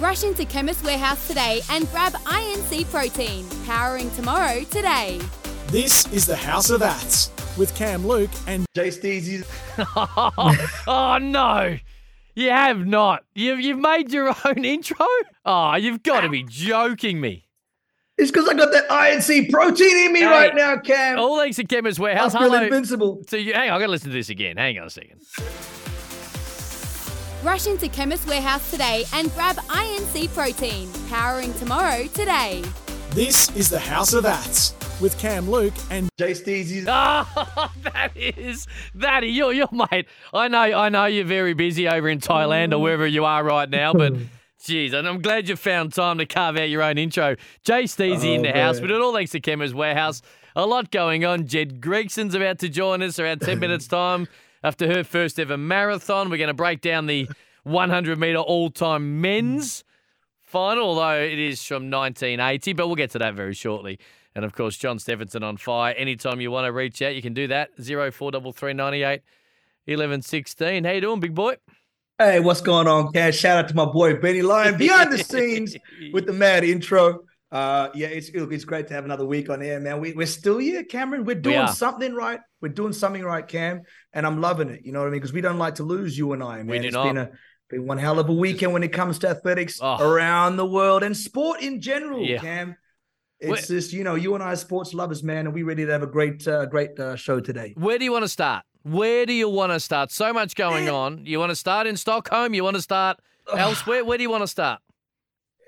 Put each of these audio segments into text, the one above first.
Rush into Chemist Warehouse today and grab INC Protein, powering tomorrow today. This is the House of Aths with Cam Luke and Jay Steezy. oh no, you have not. You've you've made your own intro. Oh, you've got to be joking me. It's because I got that INC protein in me Hey, right now, Cam. All thanks to Chemist Warehouse. I Warehouse. feel Hello. invincible. So you, hang on, I got to listen to this again. Hang on a second. Rush into Chemist Warehouse today and grab INC Protein, powering tomorrow today. this is the House of Aths with Cam Luke and Jay Steezy. Oh, that is that is you're, you're mate. I know, I know you're very busy over in Thailand or wherever you are right now, but. Jeez, and I'm glad you found time to carve out your own intro. Jay Steezy in Oh, the house, but it all thanks to Chemist Warehouse. A lot going on. Jen Gregson's about to join us around 10 minutes' time after her first ever marathon. We're going to break down the 100 metre all time men's final, although it is from 1980, but we'll get to that very shortly. And of course, John Steffensen on fire. Anytime you want to reach out, you can do that. 043398 1116. How you doing, big boy? Hey, what's going on, Cam? Shout out to my boy Benny Lyon behind the scenes with the mad intro. Uh, yeah, it's it's great to have another week on air, man. We, we're still here, Cameron. We're doing are. something right. We're doing something right, Cam, and I'm loving it. You know what I mean? Because we don't like to lose you and I, man. We do It's not. been a been one hell of a weekend when it comes to athletics Oh. around the world and sport in general, Yeah. Cam. We're- It's just you know, you and I are sports lovers, man, and we ready to have a great, uh, great uh, show today. Where do you want to start? Where do you want to start? So much going Man. on. You want to start in Stockholm? You want to start elsewhere? Where do you want to start?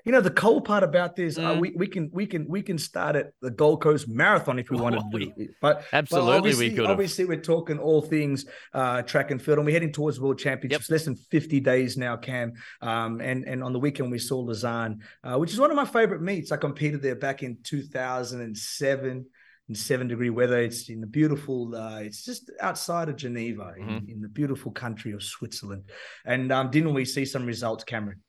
You know the cool part about this, uh, Mm. we, we can we can we can start at the Gold Coast Marathon if we wanted to. But but Absolutely, we obviously- could. Obviously, we're talking all things uh, track and field, and we're heading towards World Championships. Less than fifty days now, Cam. Um, and and on the weekend we saw Lausanne, uh, which is one of my favorite meets. I competed there back in two thousand and seven. In seven degree weather, it's in the beautiful. Uh, it's just outside of Geneva, in, Mhm. in the beautiful country of Switzerland. And um, didn't we see some results, Cameron?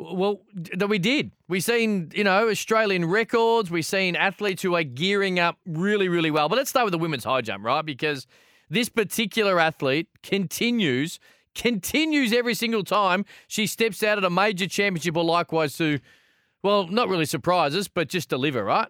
Well, that we did. We've seen, you know, Australian records. We've seen athletes who are gearing up really, really well. But let's start with the women's high jump, right? Because this particular athlete continues, continues every single time she steps out at a major championship or likewise to, well, not really surprise us, but just deliver, right?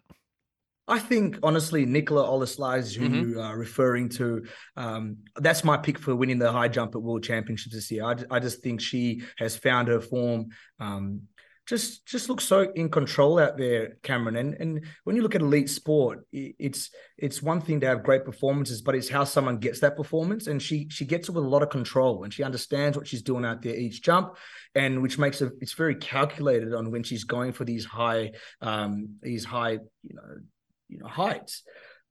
I think honestly, Nicola Olyslagers, who Mhm. you are referring to, um, that's my pick for winning the high jump at World Championships this year. I, I just think she has found her form. Um, just just looks so in control out there, Cameron. And and when you look at elite sport, it's it's one thing to have great performances, but it's how someone gets that performance. And she she gets it with a lot of control, and she understands what she's doing out there each jump, and which makes it it's very calculated on when she's going for these high um, these high you know you know heights.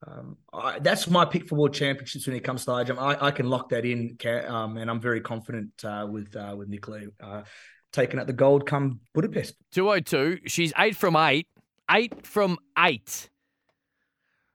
Um, I, that's my pick for world championships when it comes to jump. I, I can lock that in, um, and I'm very confident uh, with uh, with Nicola uh, taking out the gold come Budapest. 202. She's eight from eight. Eight from eight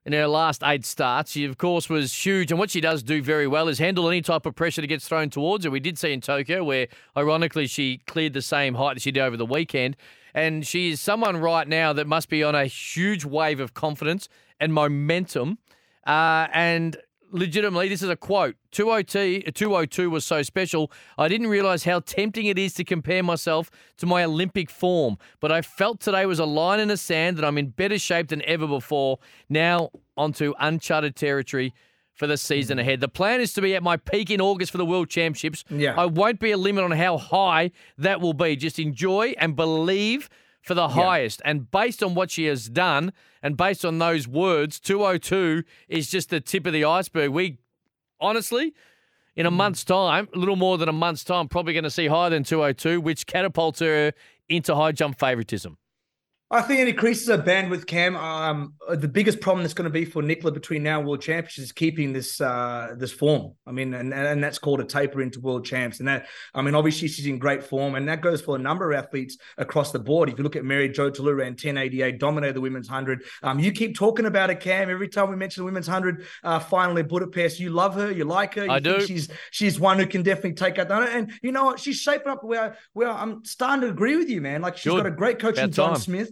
in her last eight starts. She, of course, was huge. And what she does do very well is handle any type of pressure that gets thrown towards her. We did see in Tokyo where, ironically, she cleared the same height that she did over the weekend. And she is someone right now that must be on a huge wave of confidence and momentum. Uh, and legitimately, this is a quote 202, 202 was so special. I didn't realize how tempting it is to compare myself to my Olympic form, but I felt today was a line in the sand that I'm in better shape than ever before. Now, onto uncharted territory for the season hmm. ahead. The plan is to be at my peak in August for the World Championships. Yeah. I won't be a limit on how high that will be. Just enjoy and believe for the highest. And based on what she has done and based on those words, 202 is just the tip of the iceberg. We honestly, in a hmm. month's time, a little more than a month's time, probably going to see higher than 202, which catapults her into high jump favoritism. I think it increases her bandwidth, Cam. Um, the biggest problem that's going to be for Nicola between now and World Championships is keeping this uh, this form. I mean, and and that's called a taper into World Champs. And that, I mean, obviously she's in great form, and that goes for a number of athletes across the board. If you look at Mary Jo Ta Lou ran 1088, dominated the women's hundred. Um, you keep talking about it, Cam. Every time we mention the women's hundred, uh, finally Budapest, you love her, you like her. You I think do. She's she's one who can definitely take out that. And you know what? She's shaping up where where I'm starting to agree with you, man. Like she's Good. got a great coach in John time. Smith.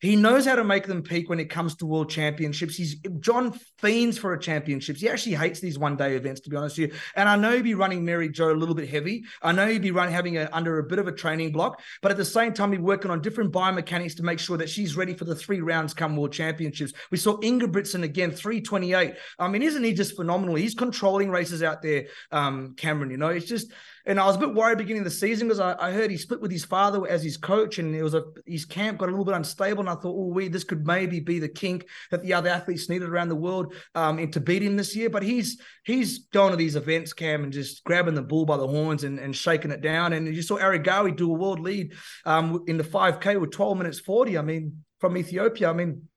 He knows how to make them peak when it comes to world championships. He's John fiends for a championships. He actually hates these one day events, to be honest with you. And I know he'd be running Mary Jo a little bit heavy. I know he'd be running having a, under a bit of a training block, but at the same time, he's working on different biomechanics to make sure that she's ready for the three rounds come world championships. We saw Ingebrigtsen again, 328. I mean, isn't he just phenomenal? He's controlling races out there, um, Cameron. You know, it's just and I was a bit worried beginning of the season because I, I, heard he split with his father as his coach, and it was a his camp got a little bit unstable. And I thought, oh, we this could maybe be the kink that the other athletes needed around the world um, to beat him this year. But he's he's going to these events, Cam, and just grabbing the bull by the horns and, and shaking it down. And you saw Aregawi do a world lead um, in the 5K with 12 minutes 40. I mean, from Ethiopia. I mean,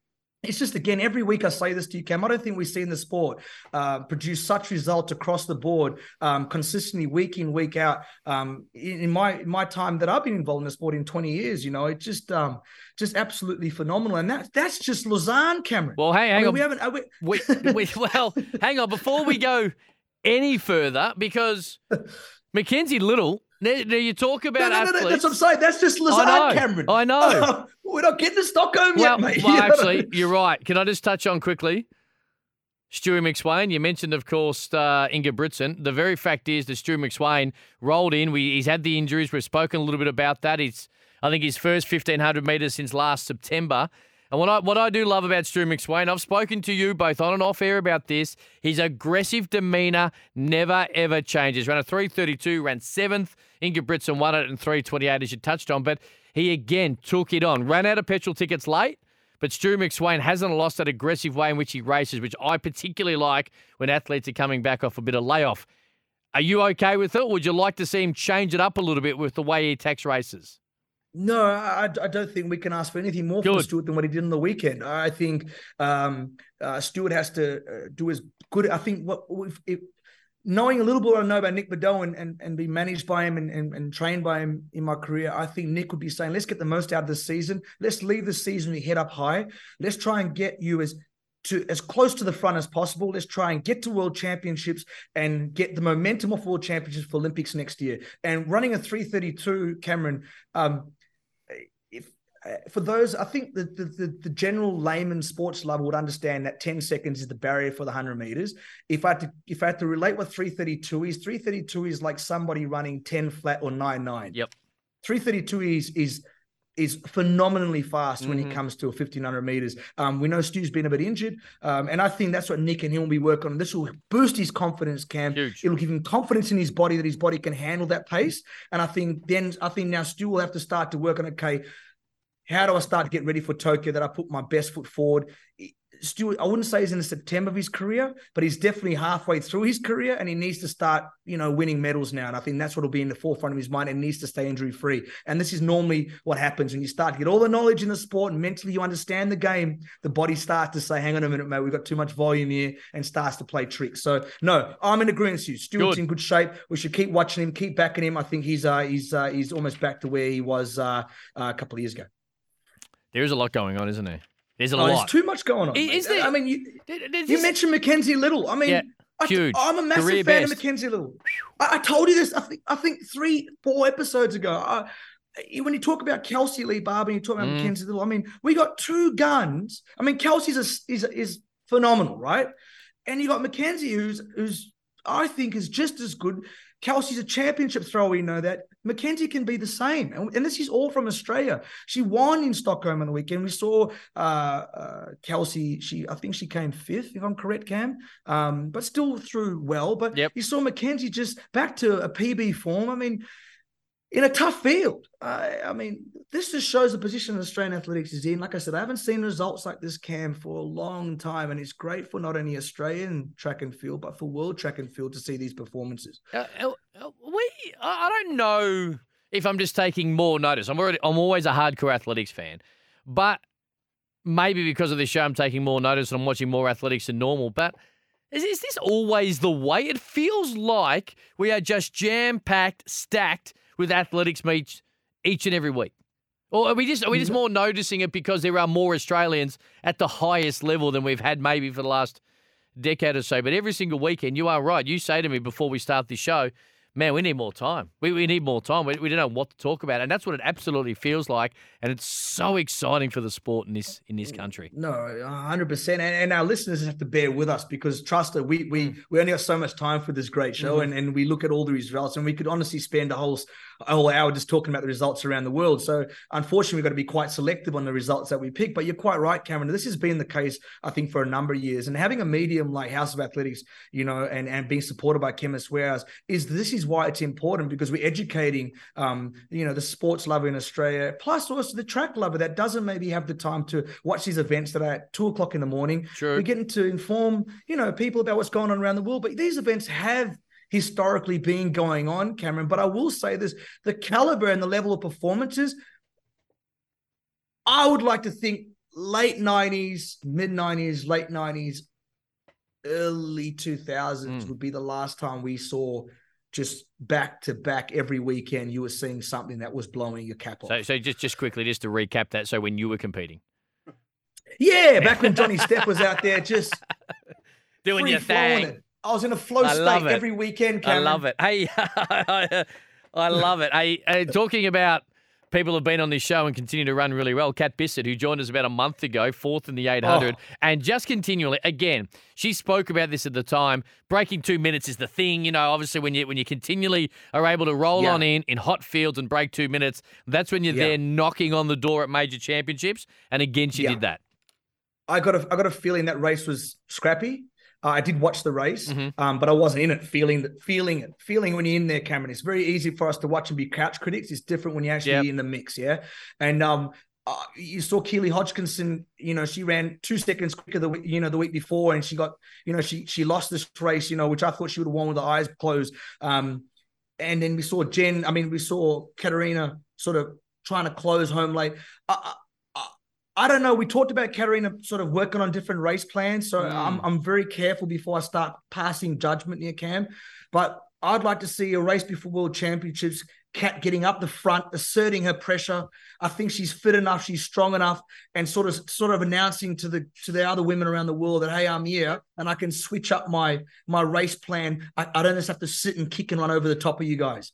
it's just again every week I say this to you, Cam. I don't think we see in the sport uh, produce such results across the board um, consistently, week in week out. Um, in, in, my in my time that I've been involved in the sport in twenty years, you know, it's just um, just absolutely phenomenal, and that that's just Lausanne, Cameron. Well, hang, hang I mean, on, we haven't. We... we, we, well, hang on before we go any further because Mackenzie Little now, you talk about no, no, no, no, that's what I'm saying. That's just Lausanne, I Cameron. I know. We're not getting to Stockholm well, yet, mate. Well, actually, you're right. Can I just touch on quickly? Stewie McSweyn, you mentioned, of course, uh, Ingebrigtsen. The very fact is that Stewie McSweyn rolled in. We, he's had the injuries. We've spoken a little bit about that. It's, I think, his first 1,500 metres since last September. And what I what I do love about Stu McSweyn, I've spoken to you both on and off air about this. His aggressive demeanour never ever changes. Ran a 332, ran seventh. Ingebrigtsen won it in 328, as you touched on. But he again took it on. Ran out of petrol tickets late. But Stu McSweyn hasn't lost that aggressive way in which he races, which I particularly like when athletes are coming back off a bit of layoff. Are you okay with it? Would you like to see him change it up a little bit with the way he attacks races? No, I, I, don't think we can ask for anything more good. from Stuart than what he did on the weekend. I think um, uh, Stuart has to uh, do as good. I think what if, if, knowing a little bit what I know about Nick Bideau and, and, and be managed by him and, and, and, trained by him in my career, I think Nick would be saying, let's get the most out of the season. Let's leave the season we head up high. Let's try and get you as to as close to the front as possible. Let's try and get to world championships and get the momentum of world championships for Olympics next year. And running a 332, Cameron, um, for those, I think the, the, the general layman sports lover would understand that 10 seconds is the barrier for the 100 meters. If I had to, if I had to relate what 332 is, 332 is like somebody running 10 flat or 9 9. Yep. 332 is is is phenomenally fast mm-hmm. when it mm-hmm. comes to a 1500 meters. Um, we know Stu's been a bit injured, um, and I think that's what Nick and him will be working on. This will boost his confidence, Cam. Huge. It'll give him confidence in his body that his body can handle that pace. And I think then I think now Stu will have to start to work on okay how do I start to get ready for Tokyo that I put my best foot forward? Stuart, I wouldn't say he's in the September of his career, but he's definitely halfway through his career and he needs to start, you know, winning medals now. And I think that's what will be in the forefront of his mind and needs to stay injury free. And this is normally what happens when you start to get all the knowledge in the sport and mentally you understand the game, the body starts to say, hang on a minute, mate, we've got too much volume here and starts to play tricks. So no, I'm in agreement with you. Stuart's good. in good shape. We should keep watching him, keep backing him. I think he's uh he's uh he's almost back to where he was uh, uh a couple of years ago. There is a lot going on, isn't there? There's a oh, lot. There's too much going on. Is, there? I mean, you, you mentioned Mackenzie Little. I mean, yeah, huge. I, am a massive Career fan best. of Mackenzie Little. I, I, told you this. I think I think three, four episodes ago. I, when you talk about Kelsey Lee Barber, you talk about mm. Mackenzie Little. I mean, we got two guns. I mean, Kelsey's a, is is phenomenal, right? And you got Mackenzie, who's who's I think is just as good. Kelsey's a championship thrower, we know that. Mackenzie can be the same. And, and, this is all from Australia. She won in Stockholm on the weekend. We saw uh, uh, Kelsey, she I think she came fifth, if I'm correct, Cam, um, but still threw well. But yep. you saw Mackenzie just back to a PB form. I mean, in a tough field. I, I mean, this just shows the position Australian athletics is in. Like I said, I haven't seen results like this, Cam, for a long time, and it's great for not only Australian track and field, but for world track and field to see these performances. Uh, uh, uh we, I don't know if I'm just taking more notice. I'm already, I'm always a hardcore athletics fan, but maybe because of this show, I'm taking more notice and I'm watching more athletics than normal. But is, is this always the way? It feels like we are just jam packed, stacked with athletics meets each and every week? Or are we just are we just mm-hmm. more noticing it because there are more Australians at the highest level than we've had maybe for the last decade or so? But every single weekend, you are right. You say to me before we start the show, man, we need more time. We, we need more time. We, we don't know what to talk about. And that's what it absolutely feels like. And it's so exciting for the sport in this in this country. No, 100%. And, and our listeners have to bear with us because, trust us, we, we, we only have so much time for this great show. Mm-hmm. And, and we look at all the results and we could honestly spend a whole, a whole hour just talking about the results around the world. So, unfortunately, we've got to be quite selective on the results that we pick. But you're quite right, Cameron. This has been the case, I think, for a number of years. And having a medium like House of Athletics, you know, and, and being supported by Chemist Warehouse is this is why it's important because we're educating, um, you know, the sports lover in Australia, plus also the track lover that doesn't maybe have the time to watch these events that are at two o'clock in the morning. Sure. We're getting to inform, you know, people about what's going on around the world. But these events have historically been going on, Cameron. But I will say this the caliber and the level of performances, I would like to think late 90s, mid 90s, late 90s, early 2000s mm. would be the last time we saw just back to back every weekend you were seeing something that was blowing your cap off. So, so just just quickly, just to recap that. So when you were competing, yeah, back when Johnny Steph was out there just doing your thing. It. I was in a flow I state every weekend. Cameron. I love it. Hey, I love it. Hey, talking about people have been on this show and continue to run really well. Kat Bisset, who joined us about a month ago, fourth in the 800, oh. and just continually, again, she spoke about this at the time. Breaking two minutes is the thing, you know. Obviously, when you when you continually are able to roll yeah. on in in hot fields and break two minutes, that's when you're yeah. there knocking on the door at major championships. And again, she yeah. did that. I got a I got a feeling that race was scrappy. Uh, I did watch the race, mm-hmm. um, but I wasn't in it, feeling that, feeling it, feeling when you're in there, Cameron. It's very easy for us to watch and be couch critics. It's different when you're actually yep. in the mix, yeah. And um, uh, you saw Keely Hodgkinson. You know, she ran two seconds quicker the you know the week before, and she got you know she she lost this race. You know, which I thought she would have won with the eyes closed. Um, and then we saw Jen. I mean, we saw Catriona sort of trying to close home late. I, I don't know. We talked about Catriona sort of working on different race plans, so mm. I'm I'm very careful before I start passing judgment near Cam. But I'd like to see a race before World Championships. Kat getting up the front, asserting her pressure. I think she's fit enough, she's strong enough, and sort of sort of announcing to the to the other women around the world that hey, I'm here and I can switch up my my race plan. I, I don't just have to sit and kick and run over the top of you guys.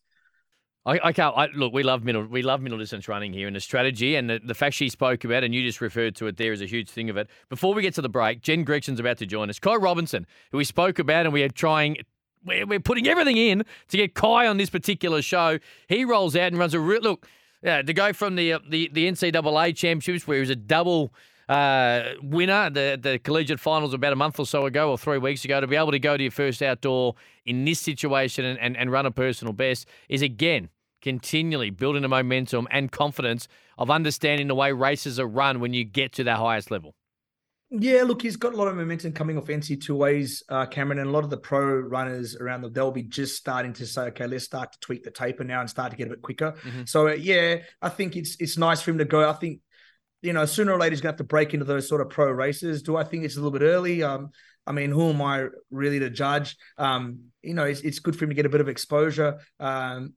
I, I can't. I, look, we love middle. We love middle distance running here, and the strategy and the, the fact she spoke about, and you just referred to it there, is a huge thing of it. Before we get to the break, Jen Gregson's about to join us. Ky Robinson, who we spoke about, and we are trying. We're, we're putting everything in to get Ky on this particular show. He rolls out and runs a look. Yeah, to go from the uh, the the NCAA championships where he was a double uh, winner, the the collegiate finals about a month or so ago or three weeks ago, to be able to go to your first outdoor in this situation and, and, and run a personal best is again continually building the momentum and confidence of understanding the way races are run when you get to that highest level. Yeah, look, he's got a lot of momentum coming off NCAAs, uh, Cameron, and a lot of the pro runners around the they'll be just starting to say, okay, let's start to tweak the taper now and start to get a bit quicker. Mm-hmm. So uh, yeah, I think it's it's nice for him to go. I think you know sooner or later he's going to have to break into those sort of pro races. Do I think it's a little bit early? Um, I mean, who am I really to judge? Um, you know, it's, it's good for him to get a bit of exposure. Um,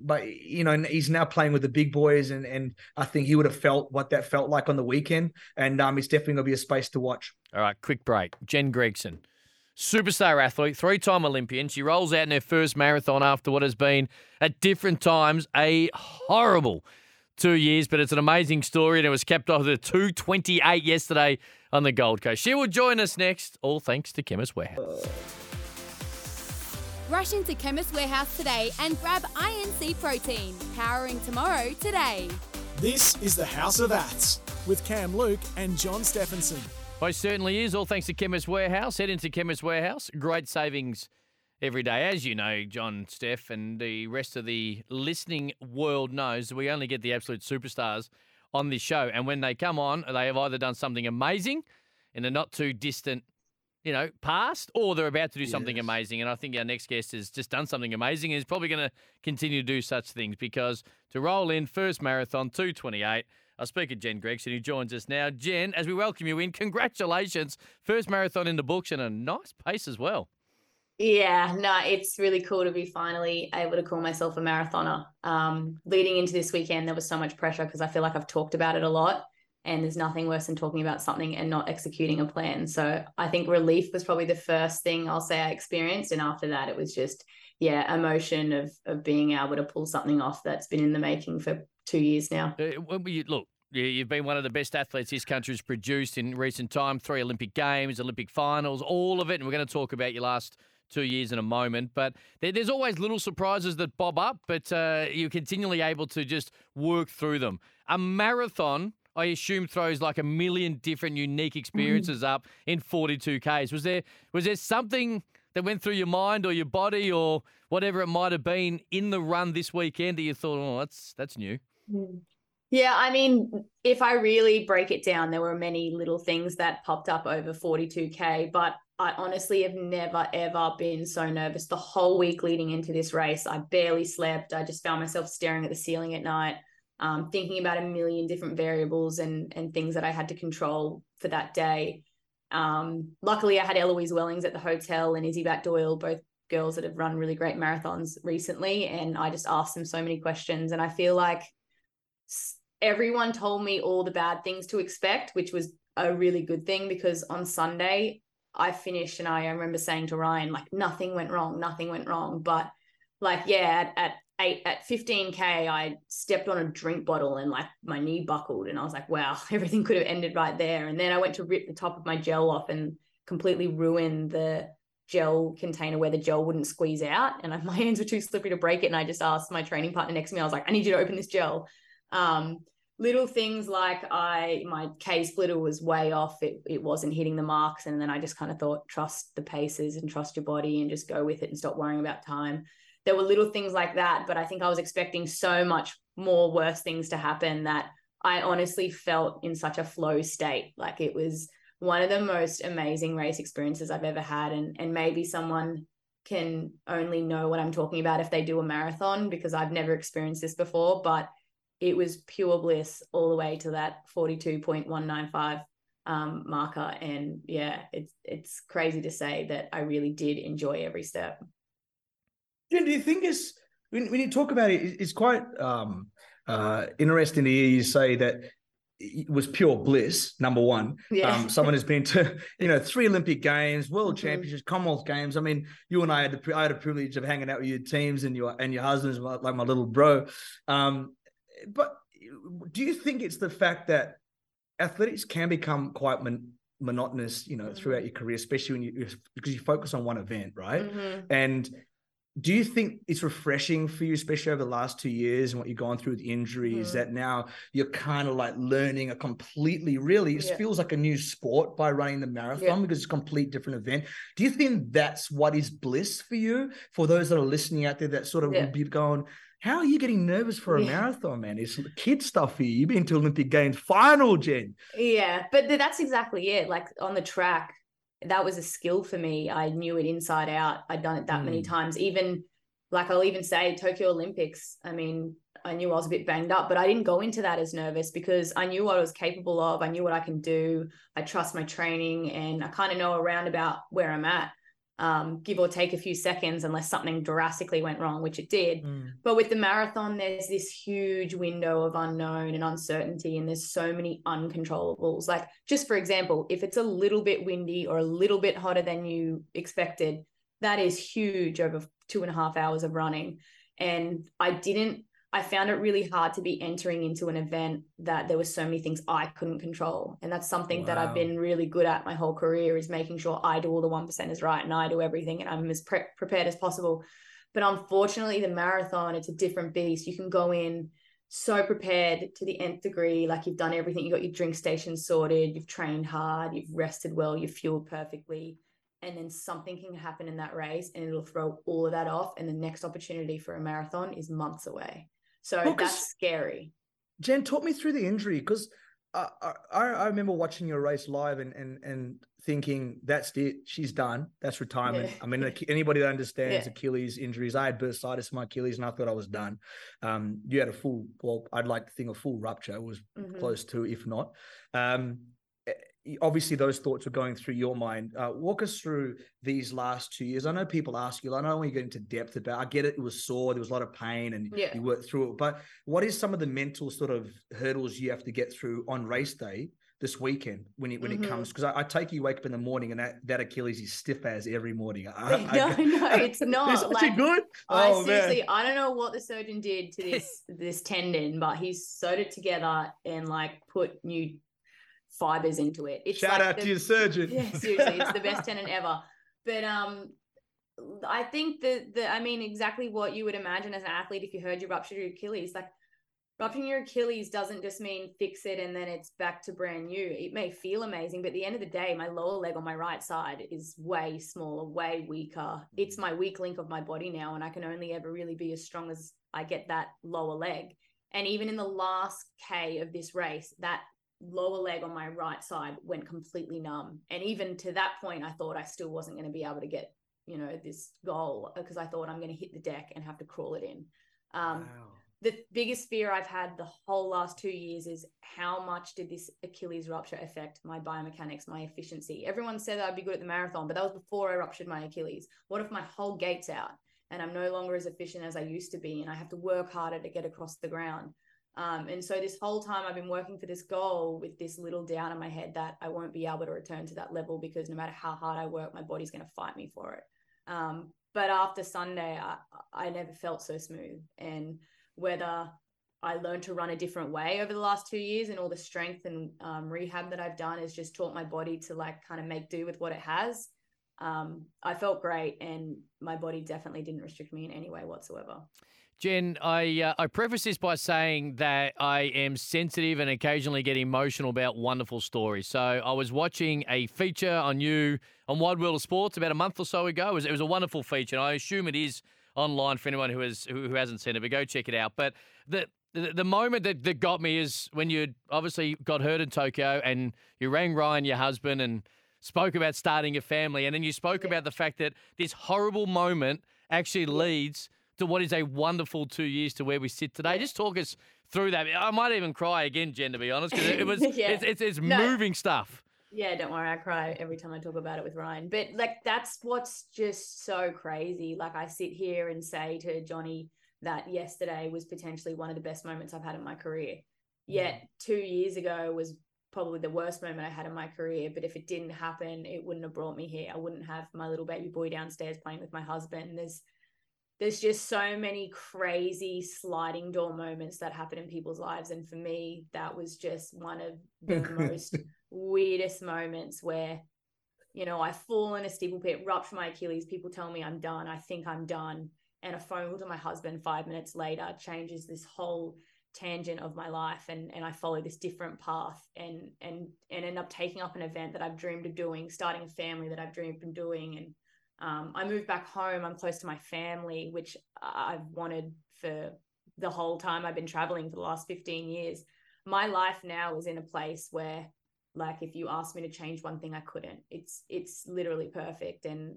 but you know he's now playing with the big boys and and I think he would have felt what that felt like on the weekend and um it's definitely going to be a space to watch. All right, quick break. Jen Gregson, superstar athlete, three-time Olympian. She rolls out in her first marathon after what has been at different times a horrible two years, but it's an amazing story and it was kept off the 228 yesterday on the Gold Coast. She will join us next, all thanks to Chemist Warehouse. Rush into Chemist Warehouse today and grab INC Protein, powering tomorrow today. This is the House of Aths with Cam Luke and John Steffensen. Most certainly is. All thanks to Chemist Warehouse. Head into Chemist Warehouse. Great savings every day. As you know, John, Steph, and the rest of the listening world knows we only get the absolute superstars on this show. And when they come on, they have either done something amazing in a not too distant you know, past, or they're about to do yes. something amazing. And I think our next guest has just done something amazing and is probably going to continue to do such things because to roll in first marathon, 228. I speak of Jen Gregson, who joins us now. Jen, as we welcome you in, congratulations. First marathon in the books and a nice pace as well. Yeah, no, it's really cool to be finally able to call myself a marathoner. Um, leading into this weekend, there was so much pressure because I feel like I've talked about it a lot and there's nothing worse than talking about something and not executing a plan so i think relief was probably the first thing i'll say i experienced and after that it was just yeah, emotion of of being able to pull something off that's been in the making for two years now. Uh, look, You've been one of the best athletes this country's produced in recent time. Three Olympic Games, Olympic finals, all of it. And we're going to talk about your last two years in a moment. But there's always little surprises that bob up, but uh, you're continually able to just work through them. A marathon, I assume, throws like a million different unique mm-hmm. experiences mm. up in 42 Ks. Was there was there something that went through your mind or your body or whatever it might have been in the run this weekend that you thought, oh, that's that's new? Mm. Yeah, I mean, if I really break it down, there were many little things that popped up over 42K, but I honestly have never, ever been so nervous the whole week leading into this race. I barely slept. I just found myself staring at the ceiling at night, um, thinking about a million different variables and, and things that I had to control for that day. Um, luckily, I had Eloise Wellings at the hotel and Izzy Batt-Doyle, both girls that have run really great marathons recently. And I just asked them so many questions. And I feel like everyone told me all the bad things to expect, which was a really good thing because on Sunday I finished and I remember saying to Ryan, like, nothing went wrong, nothing went wrong. But like, yeah, at, at eight at 15k, I stepped on a drink bottle and like my knee buckled, and I was like, wow, everything could have ended right there. And then I went to rip the top of my gel off and completely ruin the gel container where the gel wouldn't squeeze out, and my hands were too slippery to break it. And I just asked my training partner next to me, I was like, I need you to open this gel. Um, little things like I my K splitter was way off. It it wasn't hitting the marks. And then I just kind of thought, trust the paces and trust your body and just go with it and stop worrying about time. There were little things like that, but I think I was expecting so much more worse things to happen that I honestly felt in such a flow state. Like it was one of the most amazing race experiences I've ever had. And and maybe someone can only know what I'm talking about if they do a marathon because I've never experienced this before. But it was pure bliss all the way to that 42.195 um, marker. And yeah, it's it's crazy to say that I really did enjoy every step. do you think it's when, when you talk about it, it's quite um, uh, interesting to hear you say that it was pure bliss. Number one, yeah. um, someone has been to you know three Olympic Games, World mm-hmm. Championships, Commonwealth Games. I mean, you and I had the I had a privilege of hanging out with your teams and your and your husbands, like my little bro. Um, but do you think it's the fact that athletics can become quite mon- monotonous, you know, mm-hmm. throughout your career, especially when you because you focus on one event, right? Mm-hmm. And do you think it's refreshing for you, especially over the last two years and what you've gone through with injuries, mm-hmm. that now you're kind of like learning a completely, really, it yeah. feels like a new sport by running the marathon yeah. because it's a complete different event. Do you think that's what is bliss for you? For those that are listening out there that sort of yeah. would be going, how are you getting nervous for a yeah. marathon, man? It's kid stuff you. You've been to Olympic Games final, Jen. Yeah, but that's exactly it. Like on the track, that was a skill for me. I knew it inside out. I'd done it that mm. many times. Even like I'll even say Tokyo Olympics. I mean, I knew I was a bit banged up, but I didn't go into that as nervous because I knew what I was capable of. I knew what I can do. I trust my training and I kind of know around about where I'm at um, give or take a few seconds unless something drastically went wrong, which it did. Mm. But with the marathon, there's this huge window of unknown and uncertainty, and there's so many uncontrollables. Like, just for example, if it's a little bit windy or a little bit hotter than you expected, that is huge over two and a half hours of running. And I didn't I found it really hard to be entering into an event that there were so many things I couldn't control. And that's something wow. that I've been really good at my whole career is making sure I do all the one is right and I do everything and I'm as pre- prepared as possible. But unfortunately, the marathon, it's a different beast. You can go in so prepared to the nth degree, like you've done everything, you got your drink station sorted, you've trained hard, you've rested well, you've fueled perfectly. And then something can happen in that race and it'll throw all of that off. And the next opportunity for a marathon is months away. So well, that's scary. Jen, talk me through the injury because I, I, I remember watching your race live and and and thinking that's it, she's done, that's retirement. Yeah. I mean, anybody that understands yeah. Achilles injuries, I had bursitis in my Achilles and I thought I was done. Um, you had a full, well, I'd like to think a full rupture was mm-hmm. close to, if not. Um, obviously those thoughts were going through your mind. Uh, walk us through these last two years. I know people ask you, I don't want to get into depth about. I get it; it was sore, there was a lot of pain, and yeah. you worked through it. But what is some of the mental sort of hurdles you have to get through on race day this weekend when it when Mhm. it comes because I, I take you wake up in the morning and that, that Achilles is stiff as every morning. I, no, no, it's not. Like, good? I Oh, man. seriously, I don't know what the surgeon did to this this tendon, but he sewed it together and like put new fibers into it. It's Shout like out the- to your surgeon. Yeah, seriously, it's the best tendon ever. But um, I think that the I mean exactly what you would imagine as an athlete if you heard you ruptured your Achilles. Like rupturing your Achilles doesn't just mean fix it and then it's back to brand new. It may feel amazing, but at the end of the day, my lower leg on my right side is way smaller, way weaker. It's my weak link of my body now, and I can only ever really be as strong as I get that lower leg. And even in the last K of this race, that lower leg on my right side went completely numb. And even to that point, I thought I still wasn't going to be able to get, you know, this goal because I thought I'm going to hit the deck and have to crawl it in. Um, Wow. the biggest fear I've had the whole last two years is how much did this Achilles rupture affect my biomechanics, my efficiency? Everyone said that I'd be good at the marathon, but that was before I ruptured my Achilles. What if my whole gait's out and I'm no longer as efficient as I used to be and I have to work harder to get across the ground? Um, and so this whole time I've been working for this goal with this little doubt in my head that I won't be able to return to that level because no matter how hard I work, my body's going to fight me for it. Um, but after Sunday, I, I never felt so smooth. And whether I learned to run a different way over the last two years and all the strength and um, rehab that I've done has just taught my body to like kind of make do with what it has. Um, I felt great and my body definitely didn't restrict me in any way whatsoever. Jen, I uh, I preface this by saying that I am sensitive and occasionally get emotional about wonderful stories. So I was watching a feature on you on Wide World of Sports about a month or so ago. It was, it was a wonderful feature. And I assume it is online for anyone who has who, who hasn't seen it. But go check it out. But the the, the moment that, that got me is when you obviously got hurt in Tokyo and you rang Ryan, your husband, and spoke about starting a family, and then you spoke about the fact that this horrible moment actually leads to what is a wonderful two years to where we sit today. Just talk us through that. I might even cry again, Jen, to be honest, because it was Yeah. it's, it's, it's No. moving stuff. Yeah, don't worry, I cry every time I talk about it with Ryan. But like that's what's just so crazy. Like I sit here and say to Johnny that yesterday was potentially one of the best moments I've had in my career. Yet two years ago was probably the worst moment I had in my career. But if it didn't happen, it wouldn't have brought me here. I wouldn't have my little baby boy downstairs playing with my husband. There's there's just so many crazy sliding door moments that happen in people's lives. And for me, that was just one of the most weirdest moments where, you know, I fall in a steeple pit, rupture my Achilles. People tell me I'm done. I think I'm done. And a phone call to my husband five minutes later changes this whole tangent of my life and and I follow this different path and and and end up taking up an event that I've dreamed of doing, starting a family that I've dreamed of doing and um, I moved back home. I'm close to my family, which I've wanted for the whole time I've been traveling for the last 15 years. My life now is in a place where, like, if you asked me to change one thing, I couldn't. It's it's literally perfect, and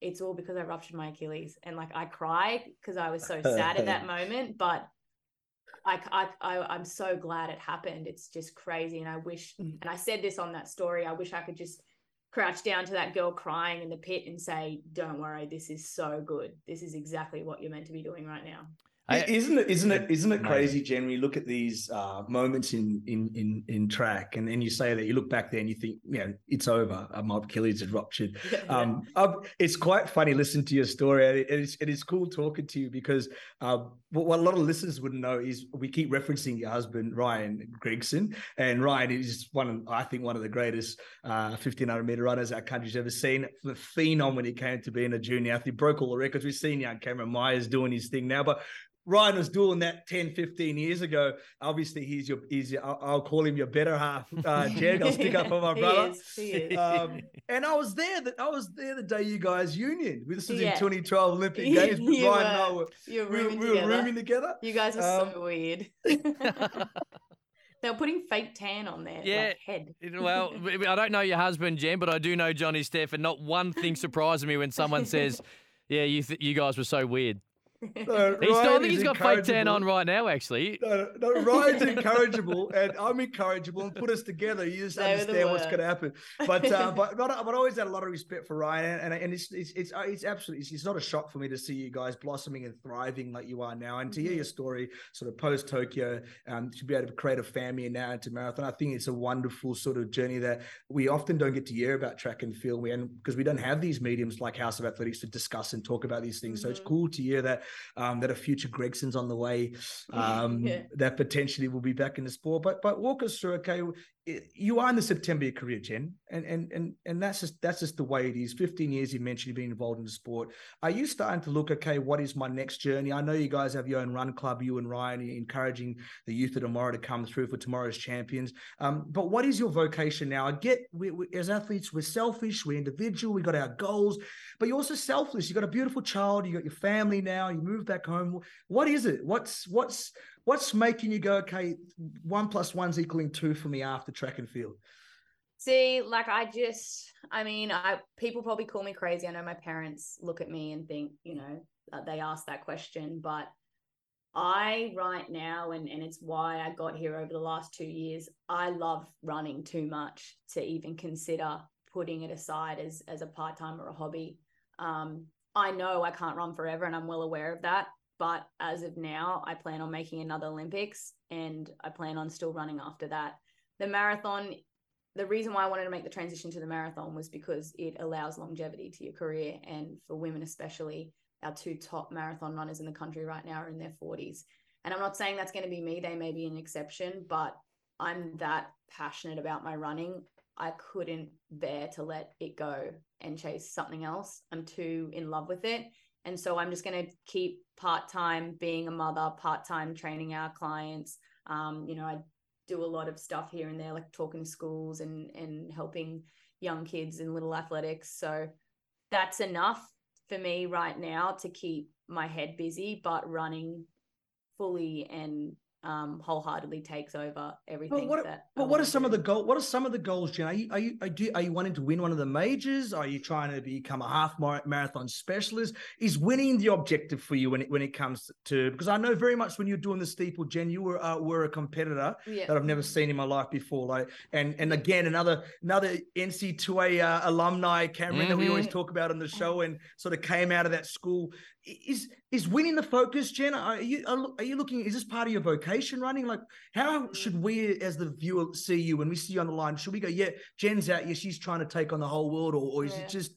it's all because I ruptured my Achilles. And like, I cried because I was so sad at that moment, but I, I, I I'm so glad it happened. It's just crazy, and I wish. Mm. And I said this on that story. I wish I could just crouch down to that girl crying in the pit and say, "Don't worry, this is so good. This is exactly what you're meant to be doing right now." I- isn't it? Isn't it? Isn't it crazy, Jen? When you look at these uh, moments in in in in track, and then you say that you look back there and you think, you know, it's over. Uh, my Achilles is ruptured. Um, it's quite funny listening to your story. and It, it is it is cool talking to you because um, what, what a lot of listeners wouldn't know is we keep referencing your husband Ryan Gregson, and Ryan is one of I think one of the greatest uh, 1500 meter runners our country's ever seen. The phenom when he came to being a junior athlete, broke all the records. We've seen young Cameron Myers doing his thing now, but Ryan was doing that 10, 15 years ago. Obviously, he's your, he's your I'll, I'll call him your better half, uh, Jen. I'll stick up for my He brother. is, he is. Um, and I was there. That I was there the day you guys union. This was in 2012 Olympic Games. But You Ryan and I were. were, You're we, were- rooming we were together. rooming together. You guys are Um, so weird. they were putting fake tan on their Yeah. like, head. Well, I don't know your husband, Jen, but I do know Johnny Steph, and not one thing surprises me when someone says, "Yeah, you th- you guys were so weird." No, He's still, I think he's got fake tan on right now, actually. No, no, Ryan's incorrigible, and I'm incorrigible, and put us together. You just They understand what's going to happen. But, uh, but but but I always had a lot of respect for Ryan, and and it's it's it's, uh, it's absolutely it's, it's not a shock for me to see you guys blossoming and thriving like you are now, and to hear Mm-hmm. your story, sort of post Tokyo, um, to be able to create a family and now into marathon. I think it's a wonderful sort of journey that we often don't get to hear about track and field, and because we don't have these mediums like House of Athletics to discuss and talk about these things. So it's Mhm. cool to hear that um, that a future Gregson's on the way um, Yeah. that potentially will be back in the sport. But but walk us through. Okay, you are in the September of your career, Jen, and and and and that's just that's just the way it is. Fifteen years you mentioned you've been involved in the sport. Are you starting to look? Okay, what is my next journey? I know you guys have your own run club, you and Ryan, you're encouraging the youth of tomorrow to come through for tomorrow's champions. Um, but what is your vocation now? I get we, we, as athletes, we're selfish, we're individual, we got our goals, but you're also selfless. You got a beautiful child, you got your family now, you moved back home. What is it? What's what's what's making you go, okay, one plus one's equaling two for me after track and field? See, like I just, I mean, I people probably call me crazy. I know my parents look at me and think, you know, uh, they ask that question, but I right now, and and it's why I got here over the last two years. I love running too much to even consider putting it aside as as a part time or a hobby. Um, I know I can't run forever, and I'm well aware of that. But as of now, I plan on making another Olympics, and I plan on still running after that. The marathon the reason why I wanted to make the transition to the marathon was because it allows longevity to your career. And for women, especially, our two top marathon runners in the country right now are in their 40s. And I'm not saying that's going to be me, they may be an exception, but I'm that passionate about my running. I couldn't bear to let it go and chase something else. I'm too in love with it. And so I'm just going to keep part time being a mother, part time training our clients. Um, you know, I do a lot of stuff here and there, like talking to schools and and helping young kids in little athletics. So that's enough for me right now to keep my head busy, but running fully and um, wholeheartedly takes over everything. But what, that but what are some of the goal? What are some of the goals, Jen? Are you are you are you, are you wanting to win one of the majors? Are you trying to become a half marathon specialist? Is winning the objective for you when it when it comes to? Because I know very much when you're doing the steeple, Jen, you were uh, were a competitor Yeah. that I've never seen in my life before. Like, and and again, another another NCAA uh, alumni, Cameron, that we always Mhm. talk about on the show, and sort of came out of that school. Is is winning the focus, Jen? Are you are, are you looking? Is this part of your vocation, running? Like, how should we, as the viewer, see you when we see you on the line? Should we go, yeah, Jen's out, yeah, she's trying to take on the whole world, or, or is Yeah. it just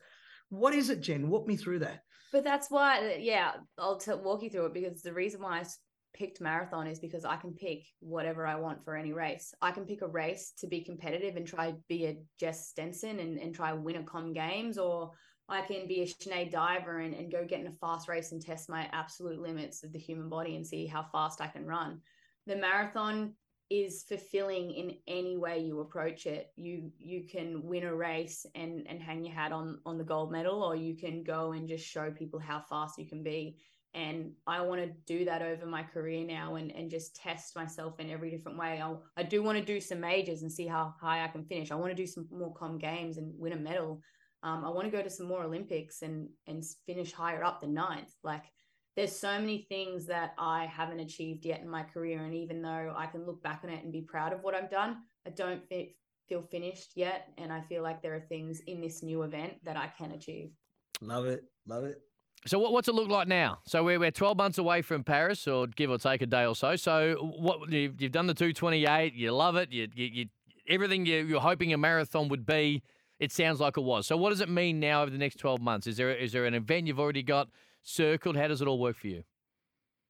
what is it, Jen? Walk me through that. But that's why, yeah, I'll t- walk you through it because the reason why I picked marathon is because I can pick whatever I want for any race. I can pick a race to be competitive and try be a Jess Stenson and, and try win a Com Games, or I can be a Sinead Diver and, and go get in a fast race and test my absolute limits of the human body and see how fast I can run. The marathon is fulfilling in any way you approach it. You you can win a race and and hang your hat on on the gold medal, or you can go and just show people how fast you can be. And I want to do that over my career now and and just test myself in every different way. I I do want to do some majors and see how high I can finish. I want to do some more com games and win a medal. Um, I want to go to some more Olympics and and finish higher up than ninth. Like there's so many things that I haven't achieved yet in my career. And even though I can look back on it and be proud of what I've done, I don't fe- feel finished yet. And I feel like there are things in this new event that I can achieve. Love it, love it. So what, what's it look like now? So we're, we're 12 months away from Paris, or give or take a day or so. So what you've, you've done the 228, you love it, you, you, you everything you, you're hoping a marathon would be. It sounds like it was. So what does it mean now over the next 12 months? Is there is there an event you've already got circled? How does it all work for you?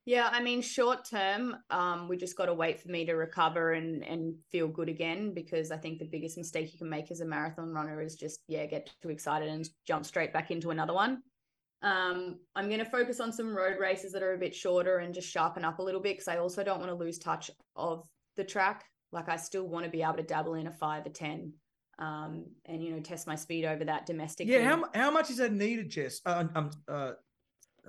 Yeah, I mean, short term, um, we just got to wait for me to recover and and feel good again because I think the biggest mistake you can make as a marathon runner is just yeah get too excited and jump straight back into another one. Um, I'm going to focus on some road races that are a bit shorter and just sharpen up a little bit because I also don't want to lose touch of the track. Like I still want to be able to dabble in a five or ten, um, and you know test my speed over that domestic. Yeah, how, how much is that needed, Jess? Uh, um, uh,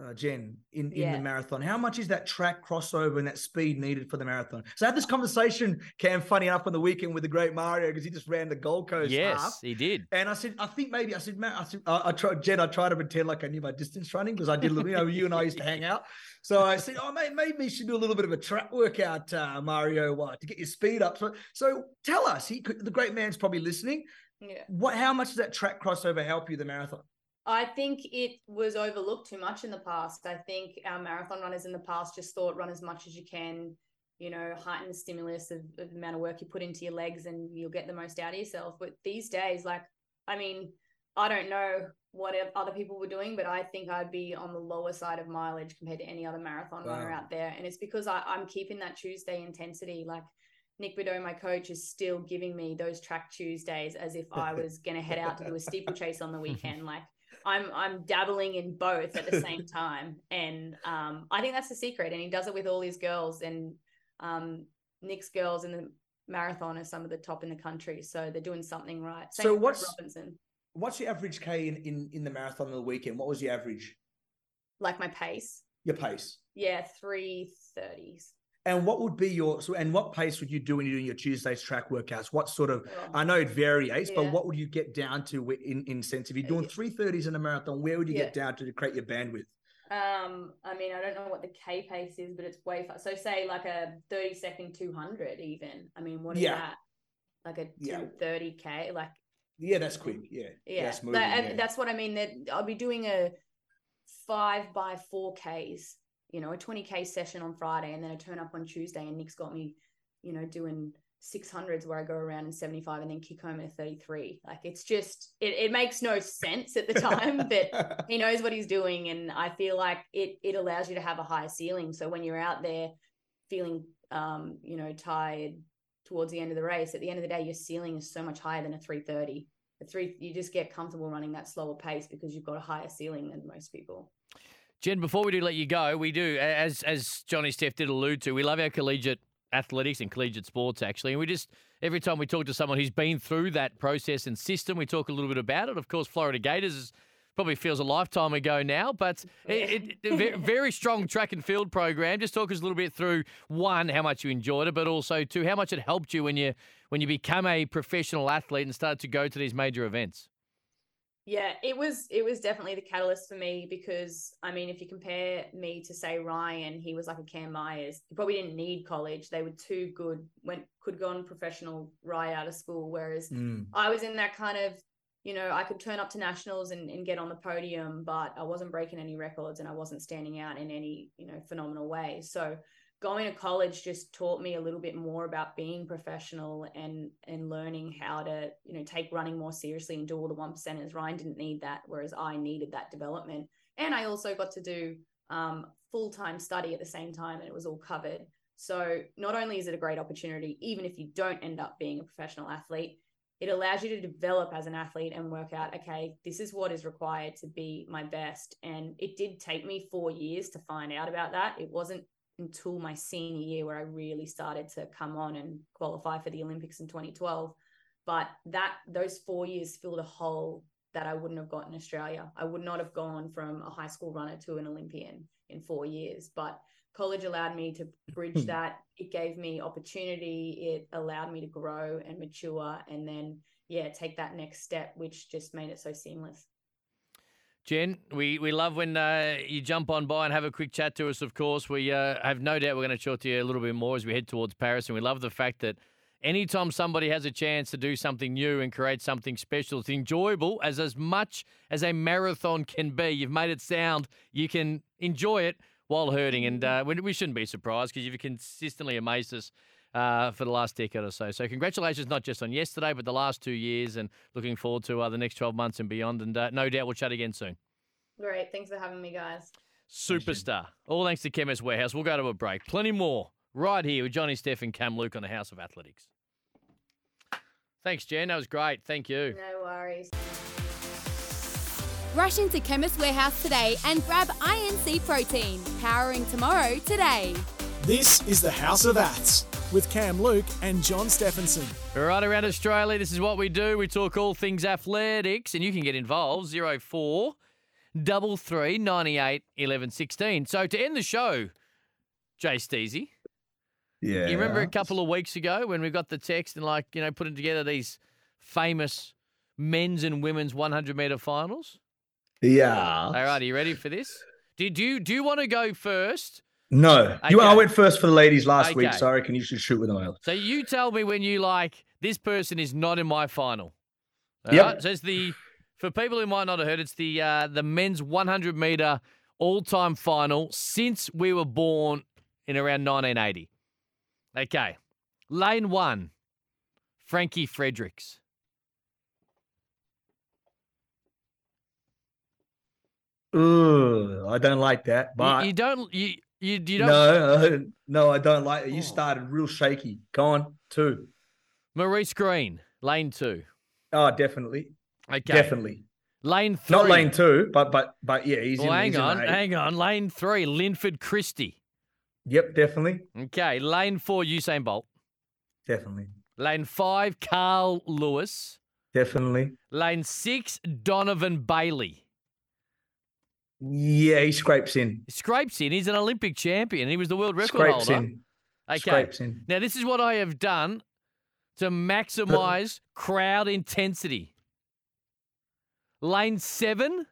uh, Jen, in, in Yeah. the marathon? How much is that track crossover and that speed needed for the marathon? So I had this conversation, Cam, funny enough, on the weekend with the great Mario because he just ran the Gold Coast yes, half. he did. And I said, I think maybe I said, Matt, I said, I, I tried, Jen, I tried to pretend like I knew my distance running because I did a little, you know, you and I used to hang out. So I said, oh, mate, maybe you should do a little bit of a track workout, uh, Mario, uh, to get your speed up. So, so tell us, he could, the great man's probably listening. Yeah. What, how much does that track crossover help you the marathon? I think it was overlooked too much in the past. I think our marathon runners in the past just thought run as much as you can, you know, heighten the stimulus of, of the amount of work you put into your legs and you'll get the most out of yourself. But these days, like, I mean, I don't know what other people were doing, but I think I'd be on the lower side of mileage compared to any other marathon runner out there. And it's because I, I'm keeping that Tuesday intensity. Like Nick Bideau, my coach, is still giving me those track Tuesdays as if I was going to head out to do a steeplechase on the weekend. Like I'm I'm dabbling in both at the same time, and um, I think that's the secret. And he does it with all his girls, and um, Nick's girls in the marathon are some of the top in the country, so they're doing something right. Same So what's- Robinson? What's your average K in, in, in the marathon on the weekend? What was your average, Like my pace, your pace? yeah, three thirties. And what would be your so and what pace would you do when you're doing your Tuesdays track workouts? What sort of. I know it varies, but what would you get down to in, in sense if you're doing Yeah. three thirties in a marathon, where would you Yeah. get down to to create your bandwidth? Um, I mean, I don't know what the K pace is, but it's way far. So say like a thirty second two hundred, even. I mean, what is Yeah. that? Like a Yeah. two thirty K, like Yeah, that's quick. Yeah. yeah, That's moving. yeah. that's what I mean. That I'll be doing a five by four Ks, you know, a twenty K session on Friday, and then I turn up on Tuesday, and Nick's got me, you know, doing six hundreds where I go around in seventy five and then kick home at a thirty three. Like it's just it, it makes no sense at the time, but he knows what he's doing and i feel like it it allows you to have a higher ceiling. So when you're out there feeling um you know tired towards the end of the race at the end of the day your ceiling is so much higher than a 330 a three you just get comfortable running that slower pace because you've got a higher ceiling than most people Jen, before we do let you go, we do, as as Johnny Steph did allude to, we love our collegiate athletics and collegiate sports actually. And we just every time we talk to someone who's been through that process and system, we talk a little bit about it. Of course, Florida Gators is, probably feels a lifetime ago now, but it, it, very strong track and field program. Just talk us a little bit through one, how much you enjoyed it, but also two, how much it helped you when you when you become a professional athlete and started to go to these major events. Yeah, it was it was definitely the catalyst for me because I mean, if you compare me to say Ryan, he was like a Cam Myers. He probably didn't need college. They were too good. Went could go on professional right out of school. Whereas Mm. I was in that kind of, you know, I could turn up to nationals and, and get on the podium, but I wasn't breaking any records and I wasn't standing out in any, you know, phenomenal way. So going to college just taught me a little bit more about being professional and and learning how to, you know, take running more seriously and do all the one percenters. Ryan didn't need that, whereas I needed that development. And I also got to do um, full time study at the same time, and it was all covered. So not only is it a great opportunity, even if you don't end up being a professional athlete, it allows you to develop as an athlete and work out, okay, this is what is required to be my best. And it did take me four years to find out about that. It wasn't until my senior year where I really started to come on and qualify for the Olympics in 2012. But that those four years filled a hole that I wouldn't have got in Australia. I would not have gone from a high school runner to an Olympian in four years. But college allowed me to bridge hmm. that. It gave me opportunity. It allowed me to grow and mature and then, yeah, take that next step, which just made it so seamless. Jen, we, we love when uh, you jump on by and have a quick chat to us, of course. We uh, have no doubt we're going to talk to you a little bit more as we head towards Paris. And we love the fact that anytime somebody has a chance to do something new and create something special, it's enjoyable as, as much as a marathon can be. You've made it sound you can enjoy it while hurting. And uh, we, we shouldn't be surprised because you've consistently amazed us uh, for the last decade or so. So congratulations, not just on yesterday, but the last two years, and looking forward to uh, the next 12 months and beyond. And uh, no doubt we'll chat again soon. Great. Thanks for having me, guys. Superstar. All thanks to Chemist Warehouse. We'll go to a break. Plenty more right here with Johnny Steph and Cam Luke on the House of Athletics. Thanks, Jen. That was great. Thank you. No worries. Rush into Chemist Warehouse today and grab INC Protein, powering tomorrow today. This is the House of Aths with Cam Luke and John Steffensen. Right around Australia, this is what we do. We talk all things athletics, and you can get involved. Zero four double three ninety eight eleven sixteen. So to end the show, Jay Steezy, Yeah. you remember a couple of weeks ago when we got the text and like you know putting together these famous men's and women's one hundred meter finals. Yeah. All right, are you ready for this? Do, do you do you want to go first? No. You, I went first for the ladies last week, Okay. so I reckon you should shoot with them. So you tell me when you like this person is not in my final. All Yep. right? So it's the for people who might not have heard, it's the uh, the men's 100 meter all time final since we were born in around 1980. Okay, lane one, Frankie Fredericks. Ugh, I don't like that. You- But you, don't you you, you don't no, uh, no, I don't like it. Oh. You started real shaky. Go on, two. Maurice Greene, lane two. Oh, definitely, Okay, definitely. lane three. Not lane two, but but but yeah, he's Well, in. hang he's on, hang on. Lane three, Linford Christie. Yep, definitely, Okay, lane four, Usain Bolt. definitely, Lane five, Carl Lewis. definitely. Lane six, Donovan Bailey. Yeah, he scrapes in. He scrapes in. He's an Olympic champion. He was the world record Scrapes holder. in. Okay. Scrapes in. Now, this is what I have done to maximize crowd intensity. Lane seven,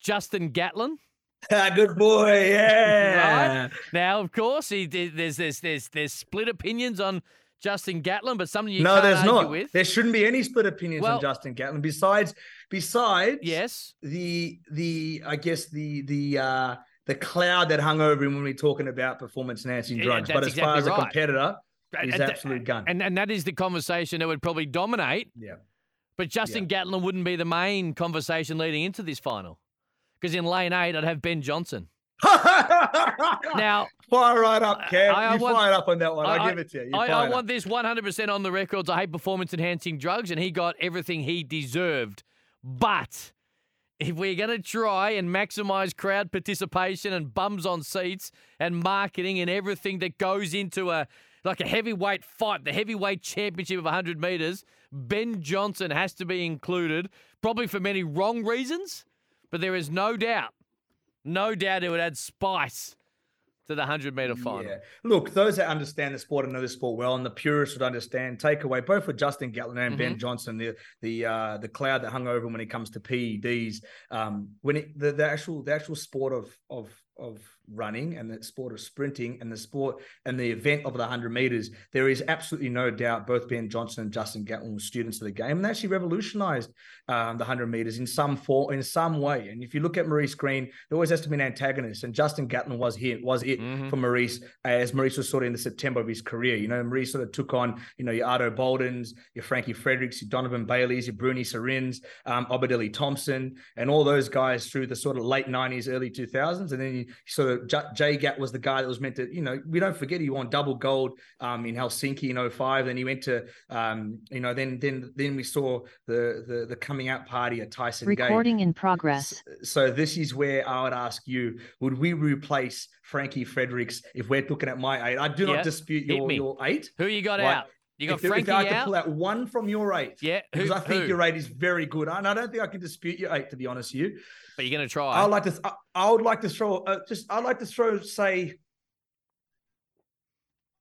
Justin Gatlin. Good boy. Yeah. Now, of course, he, there's, there's, there's, there's split opinions on Justin Gatlin, but something you no, can't there's argue not. with. There shouldn't be any split opinions Well- on Justin Gatlin. Besides, besides, Yes. the the I guess the the uh the cloud that hung over him when we are talking about performance enhancing Yeah, drugs. but as far exactly as a competitor, he's and- absolute gun. And, and that is the conversation that would probably dominate yeah. But Justin Gatlin wouldn't be the main conversation leading into this final. Because in lane eight, I'd have Ben Johnson. Now, fire right up, Cam. I- I you want- fire up on that one. I, I- give it to you. you I, I want this 100% on the records. I hate performance enhancing drugs, and he got everything he deserved. But if we're going to try and maximize crowd participation and bums on seats and marketing and everything that goes into a like a heavyweight fight, the heavyweight championship of 100 meters, Ben Johnson has to be included, probably for many wrong reasons, but there is no doubt, no doubt it would add spice to the 100 meter final. Yeah. Look, those that understand the sport and know the sport well, and the purists would understand. Take away both for Justin Gatlin and Mm-hmm. Ben Johnson, the the uh, the cloud that hung over him when it comes to PEDs. Um, when it the, the actual the actual sport of of of running and the sport of sprinting and the sport and the event of the 100 meters, there is absolutely no doubt both Ben Johnson and Justin Gatlin were students of the game and they actually revolutionized um, the 100 meters in some form, in some way. And if you look at Maurice Greene, there always has to be an antagonist, and Justin Gatlin was here, was it Mhm. for Maurice as Maurice was sort of in the September of his career. You know, Maurice sort of took on, you know, your Ato Boldons, your Frankie Fredericks, your Donovan Baileys, your Bruny Surins, um, Obadele Thompson, and all those guys through the sort of late 90s, early 2000s. And then you sort of J- Jay Gat was the guy that was meant to, you know, we don't forget he won double gold um, in Helsinki in 05. Then he went to, um, you know, then then then we saw the the, the coming out party at Tyson Gay. Recording in progress. So this is where I would ask you: Would we replace Frankie Fredericks if we're looking at my eight? I do Yeah, not dispute your, your eight. Who you got Right. out? You got if, there- if Frankie I could out? pull out one from your eight, Yeah, who, because I think who? your eight is very good, and I don't think I can dispute your eight. To be honest, with you, But you're going to try. I like to. I, I would like to throw. Uh, just I'd like to throw. Say,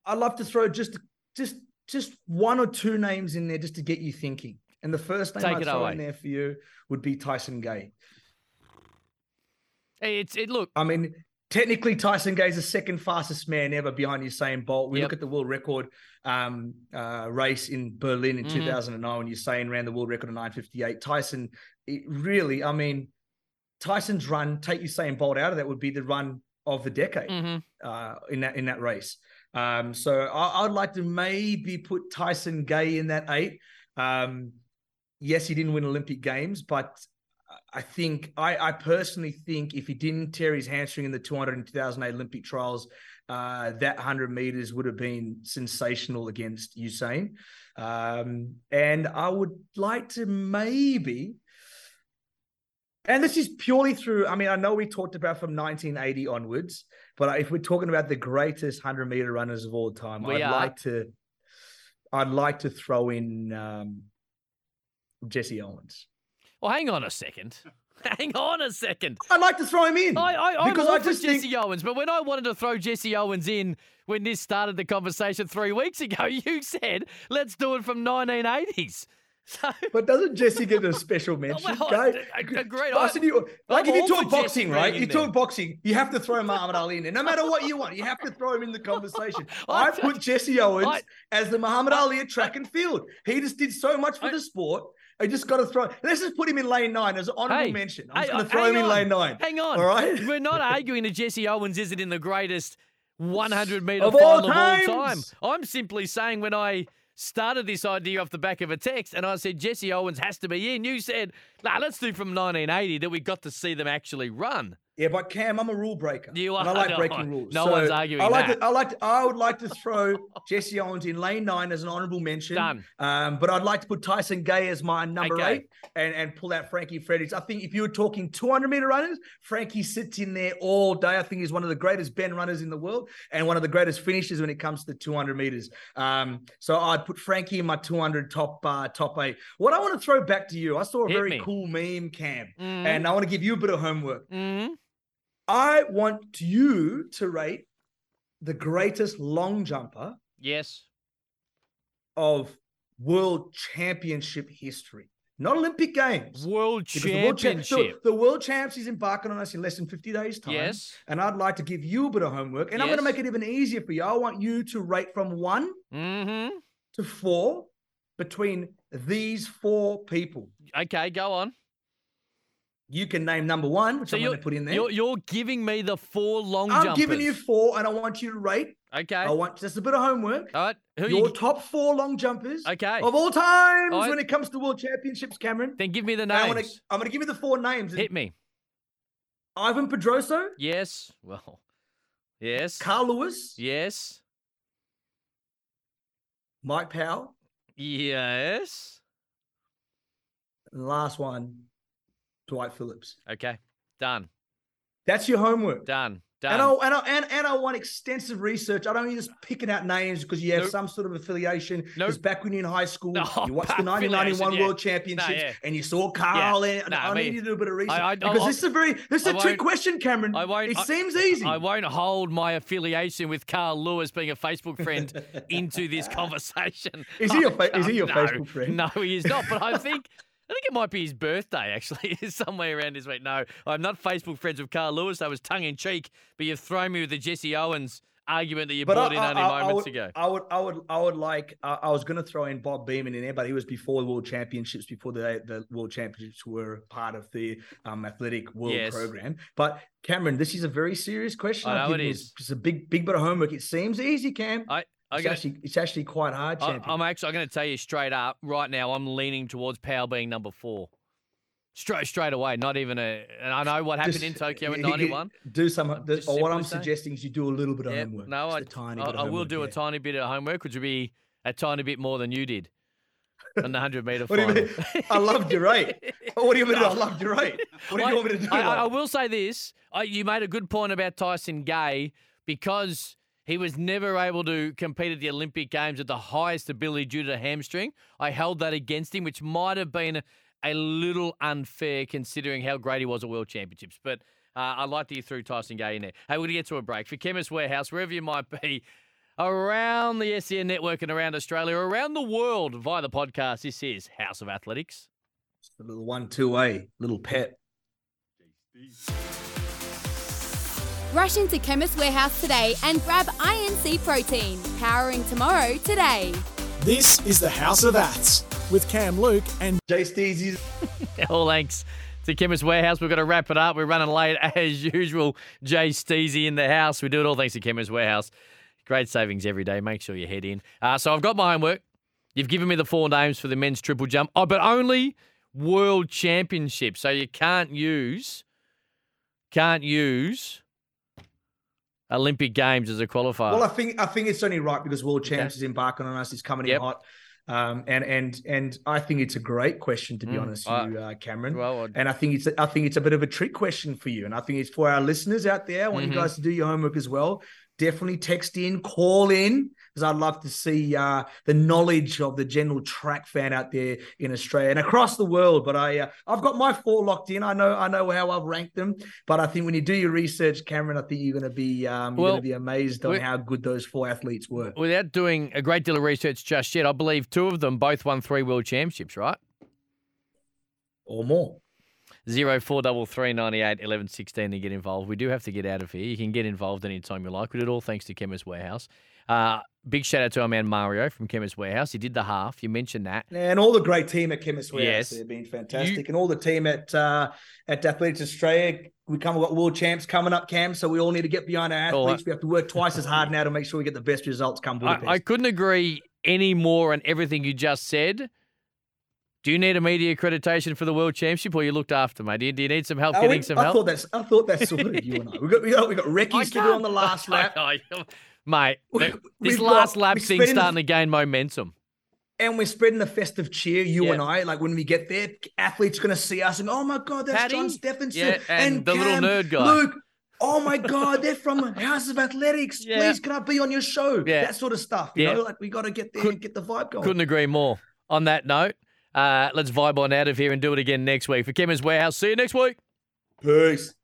I'd love to throw just just just one or two names in there just to get you thinking. And the first name Take I'd throw away. in there for you would be Tyson Gay. Hey, it's it. Look, I mean, technically, Tyson Gay's the second fastest man ever behind Usain Bolt. We Yep. look at the world record um, uh, race in Berlin in Mhm. 2009 when Usain ran the world record of 9:58. Tyson, it really, I mean, Tyson's run, take Usain Bolt out of that, would be the run of the decade mhm. uh, in that in that race. Um, so I, I'd like to maybe put Tyson Gay in that eight. Um, yes, he didn't win Olympic Games, but I think I, I personally think if he didn't tear his hamstring in the 200 and 2008 Olympic trials, uh, that 100 meters would have been sensational against Usain. Um, and I would like to maybe. And this is purely through, I mean, I know we talked about from 1980 onwards, but if we're talking about the greatest 100 meter runners of all time, We I'd are. like to I'd like to throw in um, Jesse Owens. Well, hang on a second. Hang on a second. I'd like to throw him in I, I, I'm because I just Jesse think. Owens, but when I wanted to throw Jesse Owens in when this started the conversation three weeks ago, you said let's do it from 1980s. So But doesn't Jesse get a special mention? Well, said you, like I'm if you talk boxing, Jesse right? You in there. talk boxing, you have to throw Muhammad Ali in there. No matter what you want, you have to throw him in the conversation. I I put Jesse Owens I- as the Muhammad Ali of track and field. He just did so much for the sport. I just got to throw. Let's just put him in lane nine as an honourable Hey, mention. I'm just hey, going uh, to throw hang him in lane nine. Hang on. All right. We're not arguing that Jesse Owens isn't in the greatest 100 meter Of all of all time. I'm simply saying when I started this idea off the back of a text and I said Jesse Owens has to be in, you said, nah, let's do from 1980 that we got to see them actually run. Yeah, but Cam, I'm a rule breaker. You and I like no, breaking rules. no So one's arguing I like that. To, I like. To, I would like to throw Jesse Owens in lane nine as an honourable mention. Done. Um, but I'd like to put Tyson Gay as my number Okay. eight and, and pull out Frankie Fredericks. I think if you were talking 200 meter runners, Frankie sits in there all day. I think he's one of the greatest bend runners in the world and one of the greatest finishers when it comes to 200 meters. Um, so I'd put Frankie in my 200 top uh, top eight. What I want to throw back to you, I saw a Hit very me. cool meme, Cam, Mhm. and I want to give you a bit of homework. Mhm. I want you to rate the greatest long jumper Yes. of world championship history, not Olympic Games. World Because the world, champ- Championship. the, the world champs is embarking on us in less than 50 days' time. Yes. And I'd like to give you a bit of homework. And I'm going to make it even easier for you. I want you to rate from one Mm-hmm. to four between these four people. Okay, go on. You can name number one, which So I'm going to put in there. you're, you're giving me the four long jumpers. I'm jumpers. giving you four, and I want you to rate. Okay. I want just a bit of homework. All right. Who your you, top four long jumpers okay. of all times All right. when it comes to world championships, Cameron. Then give me the names. gonna, I'm gonna give you the four names. Hit me. Ivan Pedroso, Yes. Well. Yes. Carl Lewis, Yes. Mike Powell, Yes. last one, Dwight Phillips. Okay. Done. That's your homework. Done. And Done. I, and, I, and, and I want extensive research. I don't mean just picking out names because you have Nope. some sort of affiliation. Nope. Because back when you're in high school, No, you watched the 1991 yeah. World Championships yeah. and you saw Carl. and No, I, I need mean, you to do a bit of research. I- I- because this is a very this is a trick question, Cameron. I won't- It seems easy. I won't hold my affiliation with Carl Lewis being a Facebook friend into this conversation. Is he your fa- is he your can't- Facebook friend? No, he is not. But I think I think it might be his birthday actually, somewhere around this week. No, I'm not Facebook friends with Carl Lewis. I was tongue in cheek. But you've thrown me with the Jesse Owens argument that you But brought I, in I- only I- I moments would, ago. I would, I would, I would like. I I was going to throw in Bob Beamon in there, but he was before the World Championships, before the the World Championships were part of the um, athletic world Yes. program. But Cameron, this is a very serious question. I know it is. It's a big, big bit of homework. It seems easy, Cam. I, I it's actually, it's actually quite hard, I, champion. I'm actually I'm going to tell you straight up right now. I'm leaning towards Powell being number four. Straight straight away. Not even a. And I know what happened Just- in Tokyo in you- you- '91. Do some. The, or what I'm say- suggesting is you do a little bit of Yeah, homework. no, just I, a tiny I, bit of I will do a tiny bit of homework, which would be a tiny bit more than you did on the 100 meter What do you final. mean? I loved your rate. What do you mean? I loved your rate. What do you I- want me to do? I, I- I will say this. I, you made a good point about Tyson Gay because he was never able to compete at the Olympic Games at the highest ability due to hamstring. I held that against him, which might have been a little unfair considering how great he was at World Championships. But uh, I'd like to get through Tyson Gay in there. Hey, we're going to get to a break. For Chemist Warehouse, wherever you might be, around the SEN network and around Australia, around the world via the podcast, this is House of Athletics. Just a little one, two, a little pet. Rush into Chemist Warehouse today and grab INC Protein, powering tomorrow today. This is the House of Aths with Cam Luke and Jay Steezy's All thanks to Chemist Warehouse. We've got to wrap it up. We're running late as usual. Jay Steezy in the house. We do it all thanks to Chemist Warehouse. Great savings every day. Make sure you head in. Uh, so I've got my homework. You've given me the four names for the men's triple jump, oh, but only world championship. So you can't use, can't use Olympic Games as a qualifier. Well, I think I think it's only right because World Champs is embarking on us. It's coming Yep. in hot, um, and and and I think it's a great question to be Mm, honest, I- with you, uh, Cameron. well, and I think it's I think it's a bit of a trick question for you, and I think it's for our listeners out there. I want Mhm. you guys to do your homework as well. Definitely text in, call in, because I'd love to see uh, the knowledge of the general track fan out there in Australia and across the world. But I, uh, I've got my four locked in. I know, I know how I've ranked them. But I think when you do your research, Cameron, I think you're going to be, um, you're Well, going to be amazed on how good those four athletes were. Without doing a great deal of research just yet, I believe two of them both won three world championships, right? or more. Zero four double three ninety eight eleven sixteen to get involved. We do have to get out of here. You can get involved anytime you like. We did all thanks to Chemist Warehouse. Uh, big shout out to our man Mario from Chemist Warehouse. He did the half. You mentioned that. And all the great team at Chemist Warehouse, Yes. they've been fantastic, and all the team at uh, at Athletics Australia. We come, we've got world champs coming up, Cam. So we all need to get behind our Oh, athletes. we have to work twice as hard now to make sure we get the best results come Budapest. I, I couldn't agree any more on everything you just said. Do you need a media accreditation for the World Championship, or you looked after, mate? Do you, do you need some help Oh, getting we- some I help? thought that's I thought that's sorted. you and I. We got we got we got I recce's to do on the last lap, mate. We- this last got- lap thing's the- starting to gain momentum. and we're spreading the festive cheer. You Yeah. and I, like when we get there, athletes going to see us and oh my god, that's Paddy? John Steffensen Yeah, and the little nerd guy. Luke. Oh my God, they're from House of Athletics. Yeah. Please, can I be on your show? Yeah. That sort of stuff. You Yeah. know, like we got to get there Could- and get the vibe going. Couldn't agree more. On that note, uh, let's vibe on out of here and do it again next week. For Chemist Warehouse, see you next week. Peace.